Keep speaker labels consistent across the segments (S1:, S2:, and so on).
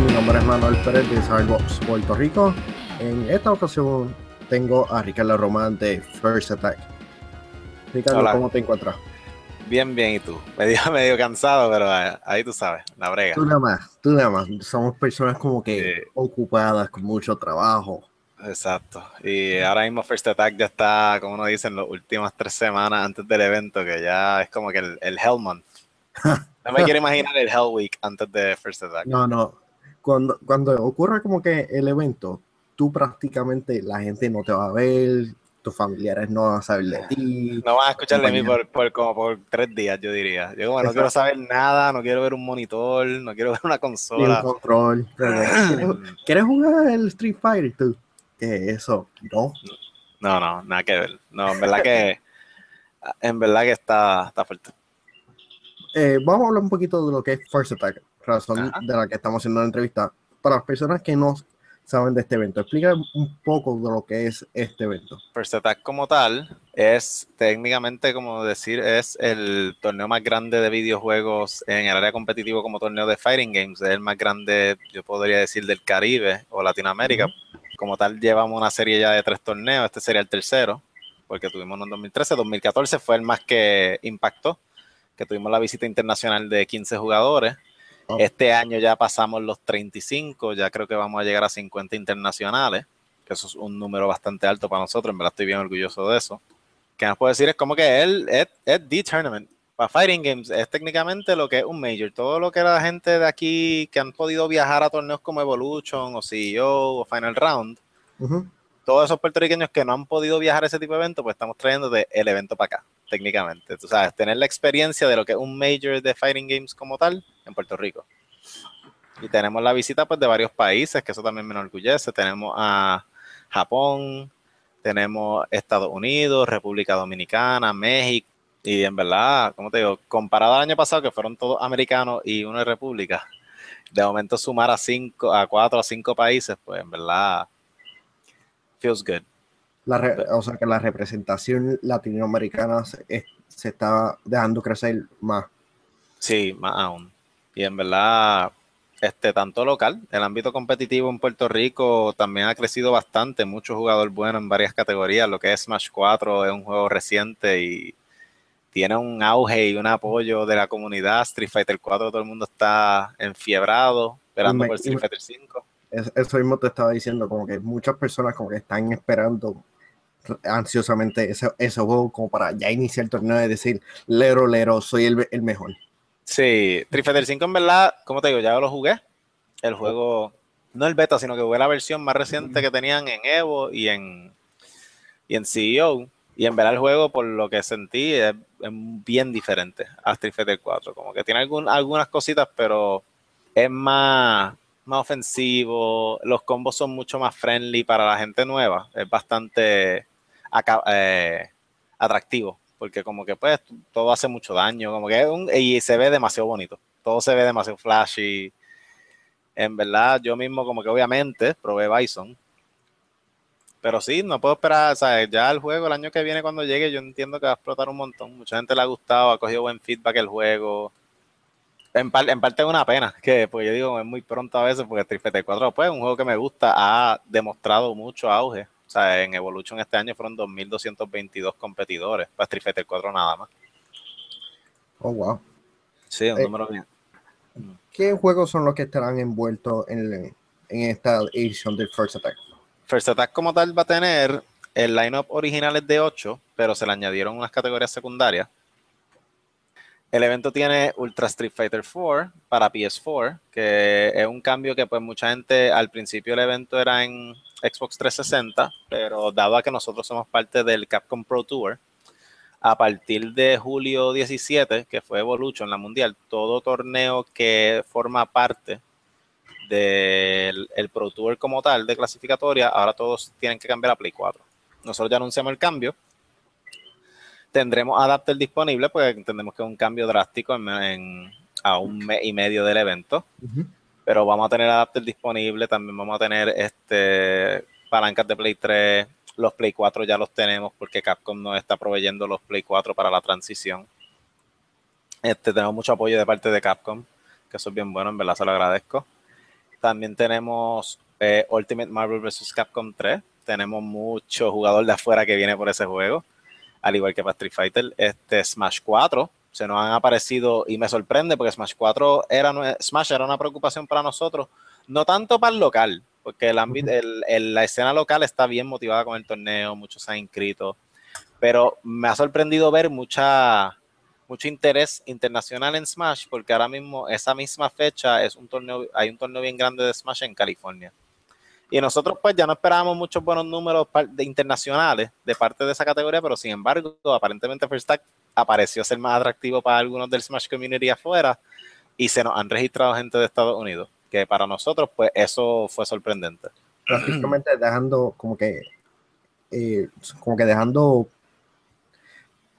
S1: mi nombre es Manuel Pérez de Cyborgs Puerto Rico. En esta ocasión tengo a Ricardo Román de First Attack. Ricardo,
S2: Hola.
S1: ¿cómo te encuentras?
S2: Bien, bien, ¿y tú? Medio, medio cansado, pero eh, ahí tú sabes, la brega.
S1: Tú nada más, tú nada más. Somos personas como que
S2: Sí.
S1: ocupadas con mucho trabajo.
S2: Exacto. Y ahora mismo First Attack ya está, como uno dice, en las últimas tres semanas antes del evento, que ya es como que el, el Hell Month. No me quiero imaginar el Hell Week antes de First Attack.
S1: No, no. Cuando, cuando ocurra como que el evento, tú prácticamente la gente no te va a ver, tus familiares no van a saber de ti.
S2: No van a escuchar de mí por, por como por tres días, yo diría. Yo como no quiero saber nada, no quiero ver un monitor, no quiero ver una
S1: Ni un
S2: consola.
S1: control. ¿Quieres, quieres jugar el Street Fighter tú? ¿Qué es eso? No.
S2: No, no, nada que ver. No, en verdad que en verdad que está, está fuerte.
S1: Eh, vamos a hablar un poquito de lo que es First Attack, razón
S2: Ajá.
S1: de la que estamos haciendo la entrevista. Para las personas que no saben de este evento, explica un poco de lo que es este evento.
S2: First Attack como tal es técnicamente como decir es el torneo más grande de videojuegos en el área competitivo como torneo de fighting games, es el más grande yo podría decir del Caribe o Latinoamérica. Como tal llevamos una serie ya de tres torneos, este sería el tercero, porque tuvimos uno en 2013, 2014 fue el más que impactó, que tuvimos la visita internacional de 15 jugadores. Este año ya pasamos los 35, ya creo que vamos a llegar a 50 internacionales que eso es un número bastante alto para nosotros, en verdad estoy bien orgulloso de eso. Que nos puedo decir es como que él es, the tournament. Para Fighting Games es técnicamente lo que es un major. Todo lo que la gente de aquí que han podido viajar a torneos como Evolution o CEO o Final Round,
S1: Ujú.
S2: todos esos puertorriqueños que no han podido viajar a ese tipo de evento, pues estamos trayendo de el evento para acá, técnicamente. Tú sabes, tener la experiencia de lo que es un major de Fighting Games como tal en Puerto Rico. Y tenemos la visita pues de varios países, que eso también me enorgullece. Tenemos a Japón, tenemos Estados Unidos, República Dominicana, México. Y en verdad, como te digo, comparado al año pasado, que fueron todos americanos y uno de República, de momento sumar a cinco, a cuatro a cinco países, pues en verdad feels good.
S1: La re- o sea que la representación latinoamericana se, se está dejando crecer más.
S2: Sí, más aún. Y en verdad, este, tanto local, el ámbito competitivo en Puerto Rico también ha crecido bastante, mucho jugador bueno en varias categorías, lo que es Smash 4 es un juego reciente y tiene un auge y un apoyo de la comunidad, Street Fighter 4 todo el mundo está enfiebrado, esperando
S1: me-
S2: por Street
S1: me-
S2: Fighter 5.
S1: Es- eso mismo te estaba diciendo, como que muchas personas como que están esperando ansiosamente ese, ese juego como para ya iniciar el torneo y decir, lero, lero, soy el, el mejor.
S2: Sí, Street Fighter 5 en verdad, como te digo, ya lo jugué. El juego, no el beta, sino que jugué la versión más reciente que tenían en Evo y en, y en CEO. Y en verdad el juego, por lo que sentí, es, bien diferente a Street Fighter 4. Como que tiene algún- algunas cositas, pero es más, más ofensivo. Los combos son mucho más friendly para la gente nueva. Es bastante eh, atractivo. Porque como que pues todo hace mucho daño. Como que y se ve demasiado bonito. Todo se ve demasiado flashy. En verdad, yo mismo como que obviamente probé Bison. Pero sí, no puedo esperar, ¿sabes? Ya el juego el año que viene cuando llegue yo entiendo que va a explotar un montón. Mucha gente le ha gustado, ha cogido buen feedback el juego. En, par- en parte es una pena, que pues yo digo, es muy pronto a veces, porque Street Fighter 4 pues, es un juego que me gusta, ha demostrado mucho auge. O sea, en Evolution este año fueron 2.222 competidores, para Street Fighter 4 nada más.
S1: Oh, wow.
S2: Sí, un
S1: Eh,
S2: número bien.
S1: ¿Qué juegos son los que estarán envueltos en, en esta edición del First Attack?
S2: First Attack como tal va a tener el lineup original es de 8, pero se le añadieron unas categorías secundarias. El evento tiene Ultra Street Fighter 4 para PS4, que es un cambio que pues mucha gente al principio el evento era en Xbox 360, pero dado a que nosotros somos parte del Capcom Pro Tour, a partir de julio 17, que fue Evolution, la mundial, todo torneo que forma parte del el Pro Tour como tal de clasificatoria, ahora todos tienen que cambiar a Play 4. Nosotros ya anunciamos el cambio. Tendremos adapter disponible, pues entendemos que es un cambio drástico en, en- a un mes y medio del evento. Pero vamos a tener adapter disponible, también vamos a tener este palancas de Play 3, los Play 4 ya los tenemos porque Capcom nos está proveyendo los Play 4 para la transición. Este, tenemos mucho apoyo de parte de Capcom, que eso es bien bueno, en verdad se lo agradezco. También tenemos eh, Ultimate Marvel vs. Capcom 3. Tenemos mucho jugador de afuera que viene por ese juego, al igual que para Street Fighter. Este Smash 4 se nos han aparecido y me sorprende porque Smash 4 era, Smash era una preocupación para nosotros, no tanto para el local, porque el, la escena local está bien motivada con el torneo, muchos se han inscrito, pero me ha sorprendido ver mucha, mucho interés internacional en Smash, porque ahora mismo esa misma fecha es un torneo, hay un torneo bien grande de Smash en California. Y nosotros pues ya no esperábamos muchos buenos números de internacionales de parte de esa categoría, pero sin embargo, aparentemente First Stack apareció ser más atractivo para algunos del Smash Community afuera y se nos han registrado gente de Estados Unidos, que para nosotros pues eso fue sorprendente.
S1: Prácticamente dejando como que eh, como que dejando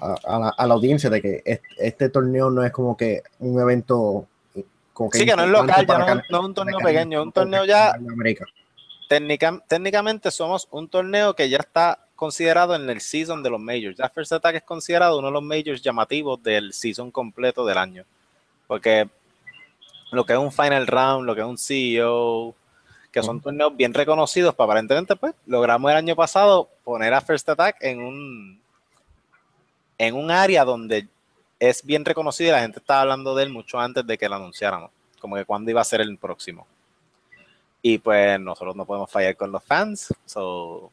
S1: a, la, audiencia de que este, torneo no es como que un evento
S2: como que sí, que no es local, ya no, no, es un torneo pequeño, es un torneo ya técnicamente somos un torneo que ya está considerado en el season de los majors. Ya First Attack es considerado uno de los majors llamativos del season completo del año. Porque lo que es un final round, lo que es un CEO, que son torneos bien reconocidos, pues aparentemente pues logramos el año pasado poner a First Attack en un en un área donde es bien reconocido y la gente estaba hablando de él mucho antes de que lo anunciáramos, como que cuándo iba a ser el próximo. Y pues nosotros no podemos fallar con los fans. So,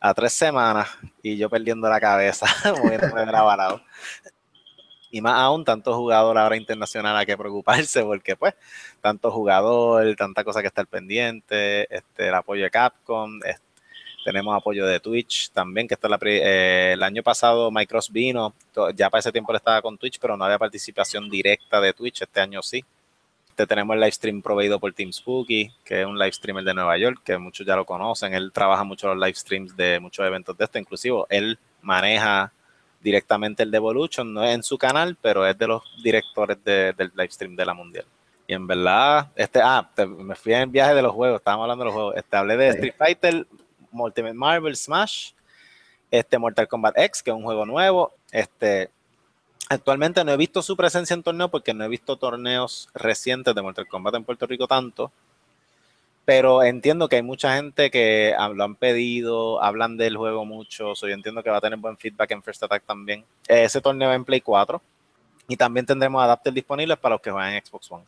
S2: a tres semanas y yo perdiendo la cabeza, moviéndome de la Y más aún, tanto jugador ahora internacional hay que preocuparse porque pues, tanto jugador, tanta cosa que estar pendiente, este, el apoyo de Capcom, tenemos apoyo de Twitch también, que está la, eh, el año pasado Microsoft vino, ya para ese tiempo le estaba con Twitch, pero no había participación directa de Twitch, este año sí. Este, tenemos el live stream proveído por Team Spooky, que es un live streamer de Nueva York, que muchos ya lo conocen. Él trabaja mucho los live streams de muchos eventos de esto. Inclusive, él maneja directamente el Devolution, no es en su canal, pero es de los directores del live stream de la Mundial. Y en verdad, este, ah, me fui en viaje de los juegos, estábamos hablando de los juegos. Este, hablé de Street Fighter, Ultimate Marvel, Smash, este Mortal Kombat X, que es un juego nuevo, este Actualmente no he visto su presencia en torneo porque no he visto torneos recientes de Mortal Kombat en Puerto Rico tanto. Pero entiendo que hay mucha gente que lo han pedido, hablan del juego mucho. So yo entiendo que va a tener buen feedback en First Attack también. Ese torneo en Play 4. Y también tendremos adapters disponibles para los que juegan en Xbox One.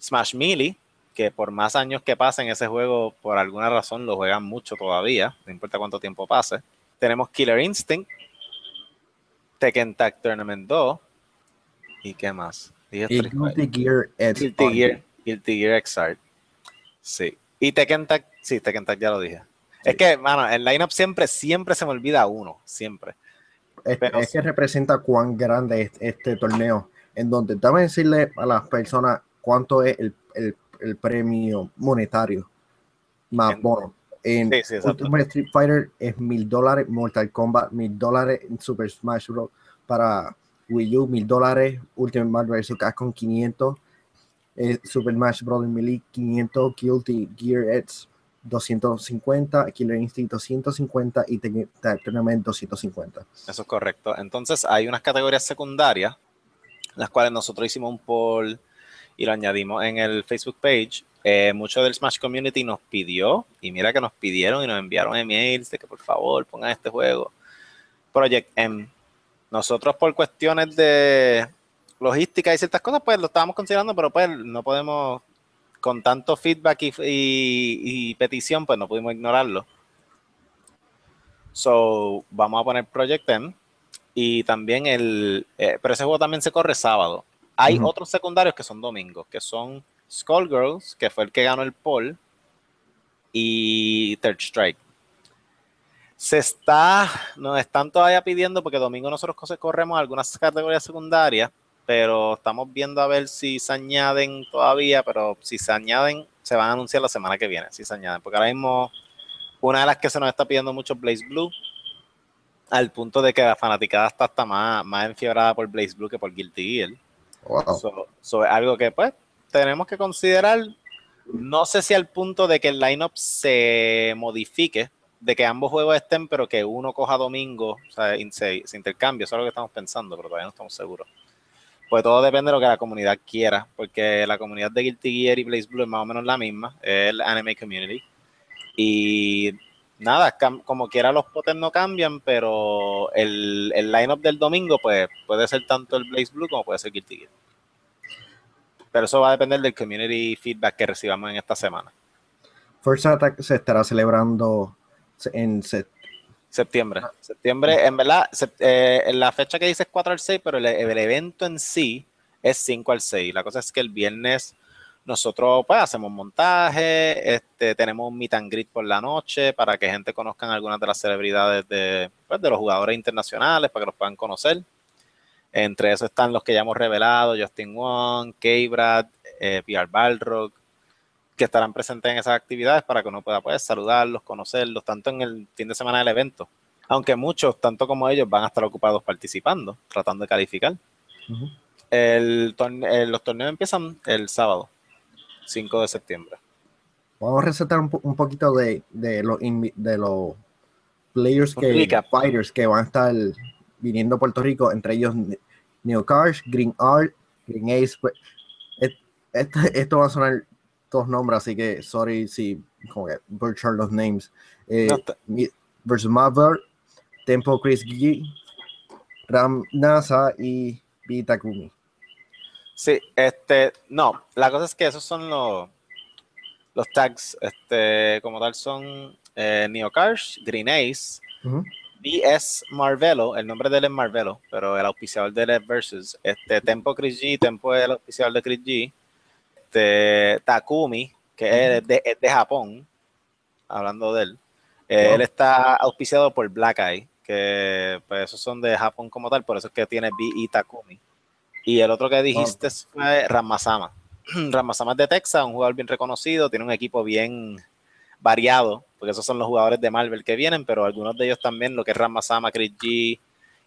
S2: Smash Melee, que por más años que pasen ese juego, por alguna razón lo juegan mucho todavía, no importa cuánto tiempo pase. Tenemos Killer Instinct, Tekken Tag Tournament 2. ¿Y qué más?
S1: Y Guilty Gear
S2: X. Guilty Gear, Guilty Gear X-Art. Sí. Y Tekken Tag, sí, Tekken Tag ya lo dije. Es que, mano, el lineup siempre, siempre se me olvida uno, siempre.
S1: Es, que representa cuán grande es este torneo, en donde dame decirle a las personas cuánto es el, el, el premio monetario más bono. En Ultimate Street Fighter es mil dólares, Mortal Kombat mil dólares, Super Smash Bros. para Wii U mil dólares, Ultimate Marvel vs. Capcom 500, eh, Super Smash Bros. Melee 500, Guilty Gear X 250, Killer Instinct 250 y Tournament 250.
S2: Eso es correcto. Entonces hay unas categorías secundarias, las cuales nosotros hicimos un poll y lo añadimos en el Facebook page eh, mucho del Smash Community nos pidió, y mira que nos pidieron y nos enviaron emails de que por favor pongan este juego. Project M. Nosotros por cuestiones de logística y ciertas cosas, pues lo estábamos considerando, pero pues no podemos, con tanto feedback y, petición, pues no pudimos ignorarlo. So, vamos a poner Project M. Y también el, eh, pero ese juego también se corre sábado. Hay otros secundarios que son domingos, que son Skullgirls, que fue el que ganó el poll, y Third Strike. Se está, nos están todavía pidiendo, porque domingo nosotros corremos algunas categorías secundarias, pero estamos viendo a ver si se añaden todavía, pero si se añaden, se van a anunciar la semana que viene, si se añaden, porque ahora mismo una de las que se nos está pidiendo mucho es Blaze Blue, al punto de que la fanaticada está hasta más, más enfiebrada por Blaze Blue que por Guilty Gear. Wow. So, algo que pues tenemos que considerar, no sé si al punto de que el lineup se modifique, de que ambos juegos estén, pero que uno coja domingo, o sea, se, intercambie, eso es lo que estamos pensando, pero todavía no estamos seguros. Pues todo depende de lo que la comunidad quiera, porque la comunidad de Guilty Gear y Blaze Blue es más o menos la misma, es el anime community. Y nada, como quiera los potes no cambian, pero el, el lineup del domingo pues puede ser tanto el Blaze Blue como puede ser Guilty Gear. Pero eso va a depender del community feedback que recibamos en esta semana.
S1: First Attack se estará celebrando en
S2: septiembre. Septiembre, en verdad, eh, la fecha que dice es 4 al 6, pero el, evento en sí es 5 al 6. La cosa es que el viernes nosotros pues hacemos montaje, este, tenemos un meet and greet por la noche para que gente conozcan algunas de las celebridades de, pues, de los jugadores internacionales, para que los puedan conocer. Entre esos están los que ya hemos revelado, Justin Wong, K-Brad, eh, PR Balrog, que estarán presentes en esas actividades para que uno pueda pues, saludarlos, conocerlos, tanto en el fin de semana del evento, aunque muchos, tanto como ellos, van a estar ocupados participando, tratando de calificar. el los torneos empiezan el sábado, 5 de septiembre.
S1: Vamos a resaltar un, poquito de, de, los, de los players que, fighters que van a estar viniendo a Puerto Rico, entre ellos Neo Cars, Green Art, Green Ace. Pues, esto, va a sonar todos nombres, así que sorry si como que butcher los names. Eh, versus Marvel, Tempo Chris G, Ram NASA y Bitakumi.
S2: Sí, este, no, la cosa es que esos son los, los tags, este, como tal son eh, Green Ace, BS Marvelo, el nombre de él es Marvelo, pero el auspiciador de él es Versus. Este, Tempo Chris G, Tempo es el auspiciador de Chris G. Este, Takumi, que es de, de Japón, hablando de él. Él está auspiciado por Black Eye, que pues esos son de Japón como tal, por eso es que tiene B y Takumi. Y el otro que dijiste fue Ramasama. Ramasama es de Texas, un jugador bien reconocido, tiene un equipo bien variado, porque esos son los jugadores de Marvel que vienen, pero algunos de ellos también, lo que es Ramasama, Chris G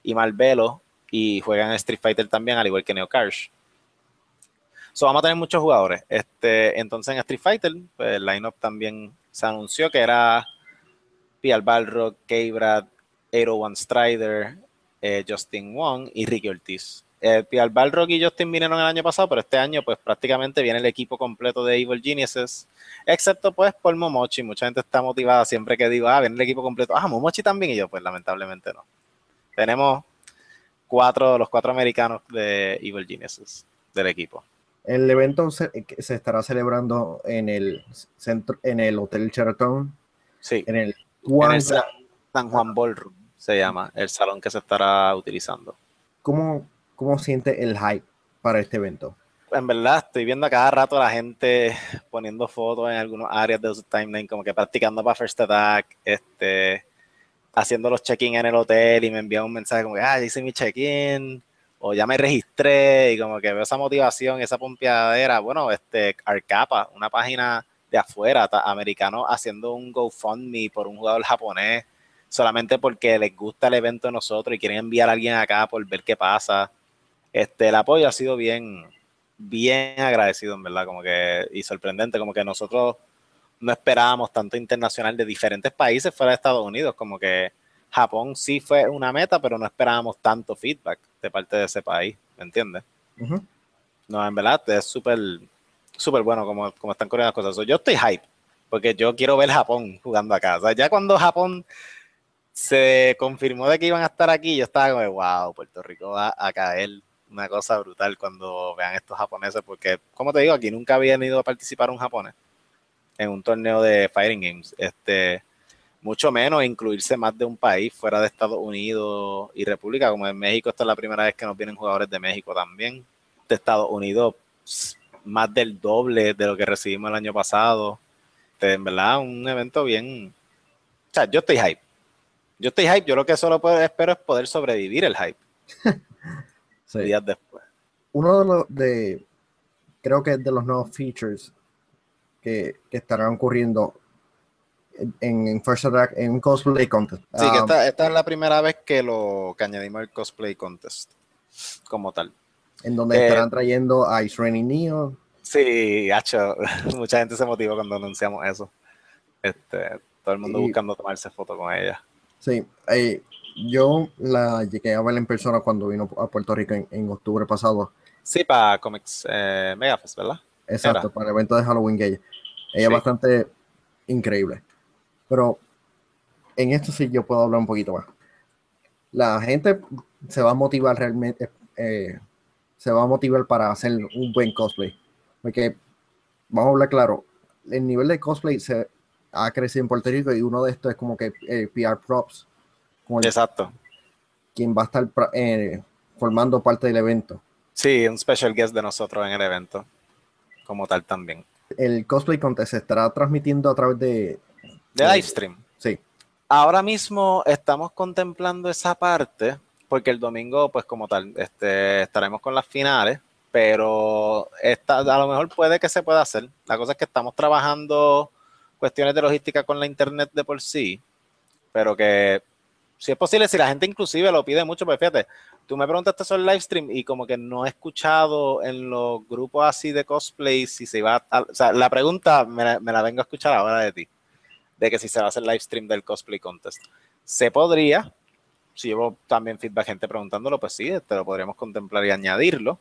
S2: y Marvelo, y juegan Street Fighter también, al igual que Neo Karsh. So, vamos a tener muchos jugadores. Este, entonces en Street Fighter, pues, el lineup también se anunció que era Pial Balrog, K-Brad, 801 Strider, eh, Justin Wong y Ricky Ortiz eh, Pial Balrog y Justin vinieron el año pasado, pero este año pues prácticamente viene el equipo completo de Evil Geniuses, excepto pues por Momochi. Mucha gente está motivada siempre que digo, ah, viene el equipo completo. Ah, Momochi también y yo, pues lamentablemente no. Tenemos cuatro, los cuatro americanos de Evil Geniuses del equipo.
S1: El evento se, estará celebrando en el centro, en el Hotel Sheraton.
S2: Sí.
S1: En el,
S2: San Juan Ballroom se llama el salón que se estará utilizando.
S1: ¿Cómo, ¿Cómo siente el hype para este evento?
S2: En verdad, estoy viendo a cada rato a la gente poniendo fotos en algunas áreas de su timeline, como que practicando para First Attack, este, haciendo los check-in en el hotel y me envían un mensaje como que, ah, ya hice mi check-in, o ya me registré, y como que veo esa motivación, esa pompeadera. Bueno, este, Arcapa, una página de afuera, americano, haciendo un GoFundMe por un jugador japonés, solamente porque les gusta el evento de nosotros y quieren enviar a alguien acá por ver qué pasa este, el apoyo ha sido bien, bien agradecido, en verdad, como que, y sorprendente, como que nosotros no esperábamos tanto internacional de diferentes países fuera de Estados Unidos, como que Japón sí fue una meta, pero no esperábamos tanto feedback de parte de ese país, ¿me entiendes? No, en verdad es súper, súper bueno como, como están corriendo las cosas. yo estoy hype, porque yo quiero ver Japón jugando acá. O sea, ya cuando Japón se confirmó de que iban a estar aquí, yo estaba como, wow, Puerto Rico va a caer una cosa brutal cuando vean estos japoneses, porque, como te digo, aquí nunca habían ido a participar un japonés en un torneo de Fighting Games. Este, mucho menos incluirse más de un país fuera de Estados Unidos y República, como en México, esta es la primera vez que nos vienen jugadores de México también. De Estados Unidos, más del doble de lo que recibimos el año pasado. Este, en verdad, un evento bien. O sea, yo estoy hype. Yo estoy hype. Yo lo que solo puedo, espero es poder sobrevivir el hype. días después.
S1: Uno de los de, creo que es de los nuevos features que, estarán ocurriendo en, First Attack en cosplay contest.
S2: Sí, que ah, esta, es la primera vez que lo que añadimos el cosplay contest como tal.
S1: En donde eh, estarán trayendo a Ice Rain Neo.
S2: Sí, hacho, mucha gente se motivó cuando anunciamos eso. Este, todo el mundo buscando tomarse foto con ella.
S1: Sí, eh, yo la llegué a ver en persona cuando vino a Puerto Rico en, octubre pasado
S2: Sí, para Comics eh, Megafest, ¿verdad?
S1: Exacto, para el evento de Halloween Gay. Ella es bastante increíble. Pero en esto sí yo puedo hablar un poquito más. La gente se va a motivar realmente, eh, se va a motivar para hacer un buen cosplay. Porque, vamos a hablar claro, el nivel de cosplay se ha crecido en Puerto Rico y uno de estos es como que eh, PR Props.
S2: Exacto.
S1: Quien va a estar eh, formando parte del evento.
S2: Sí, un special guest de nosotros en el evento, como tal también.
S1: El cosplay contest se estará transmitiendo a través de...
S2: De live stream.
S1: Sí.
S2: Ahora mismo estamos contemplando esa parte, porque el domingo, pues como tal, este, estaremos con las finales, pero esta, a lo mejor puede que se pueda hacer. La cosa es que estamos trabajando cuestiones de logística con la internet de por sí, pero que si es posible, si la gente inclusive lo pide mucho, pues fíjate, tú me preguntaste sobre el live stream y como que no he escuchado en los grupos así de cosplay si se va a, o sea, la pregunta me la, vengo a escuchar ahora de ti, de que si se va a hacer live stream del cosplay contest. Se podría, si llevo también feedback gente preguntándolo, pues sí, te lo podríamos contemplar y añadirlo,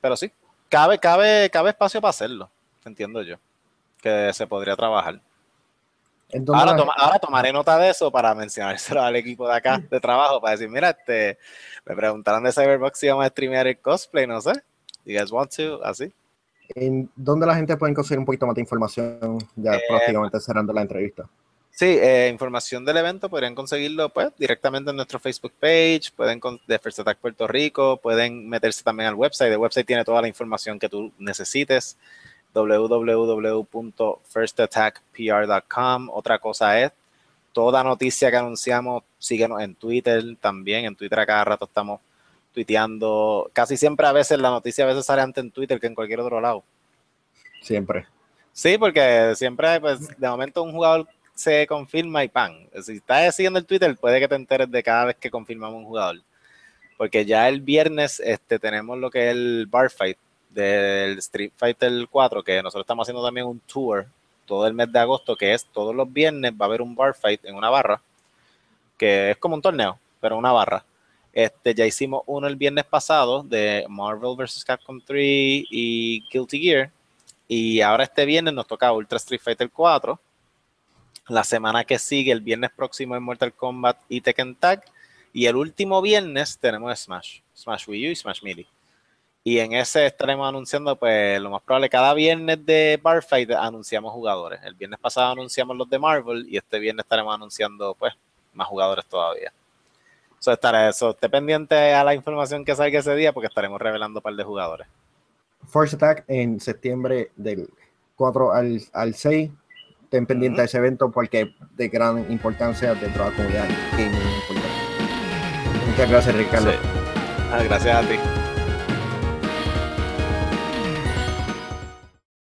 S2: pero sí, cabe, cabe, cabe espacio para hacerlo, entiendo yo, que se podría trabajar. Ahora, tomaré nota de eso para mencionárselo al equipo de acá de trabajo, para decir, mira, este, me preguntaron de Cyberbox si vamos a streamear el cosplay, no sé. You guys want to? Así.
S1: ¿En dónde la gente puede conseguir un poquito más de información ya eh, prácticamente cerrando la entrevista?
S2: Sí, eh, información del evento podrían conseguirlo pues directamente en nuestro Facebook page, pueden de First Attack Puerto Rico, pueden meterse también al website, el website tiene toda la información que tú necesites www.firstattackpr.com. Otra cosa es, toda noticia que anunciamos, síguenos en Twitter también. En Twitter a cada rato estamos tuiteando. Casi siempre a veces la noticia a veces sale antes en Twitter que en cualquier otro lado.
S1: Siempre.
S2: Sí, porque siempre, pues, de momento un jugador se confirma y pan. Si estás siguiendo el Twitter, puede que te enteres de cada vez que confirmamos un jugador. Porque ya el viernes este, tenemos lo que es el bar fight, del Street Fighter 4, que nosotros estamos haciendo también un tour todo el mes de agosto, que es todos los viernes va a haber un bar fight en una barra, que es como un torneo, pero una barra. Este, ya hicimos uno el viernes pasado de Marvel vs. Capcom 3 y Guilty Gear. Y ahora este viernes nos toca Ultra Street Fighter 4. La semana que sigue, el viernes próximo, es Mortal Kombat y Tekken Tag. Y el último viernes tenemos Smash, Smash Wii U y Smash Melee. Y en ese estaremos anunciando, pues lo más probable, cada viernes de Barfight anunciamos jugadores. El viernes pasado anunciamos los de Marvel y este viernes estaremos anunciando, pues, más jugadores todavía. Eso estará eso. Esté pendiente a la información que salga ese día porque estaremos revelando un par de jugadores.
S1: Force Attack en septiembre del 4 al, al 6. Estén pendientes de ese evento porque es de gran importancia dentro de la comunidad Muchas gracias, Ricardo.
S2: Ah, gracias a ti.